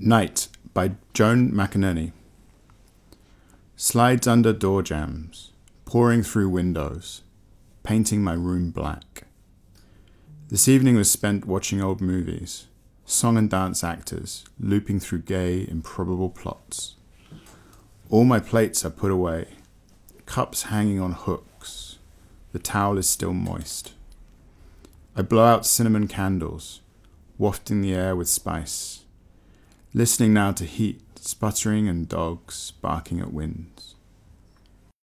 Night by Joan McNerney. Slides under door jambs, pouring through windows, painting my room black. This evening was spent watching old movies, song and dance actors looping through gay, improbable plots. All my plates are put away, cups hanging on hooks. The towel is still moist. I blow out cinnamon candles, wafting the air with spice listening now to heat, sputtering, and dogs barking at winds.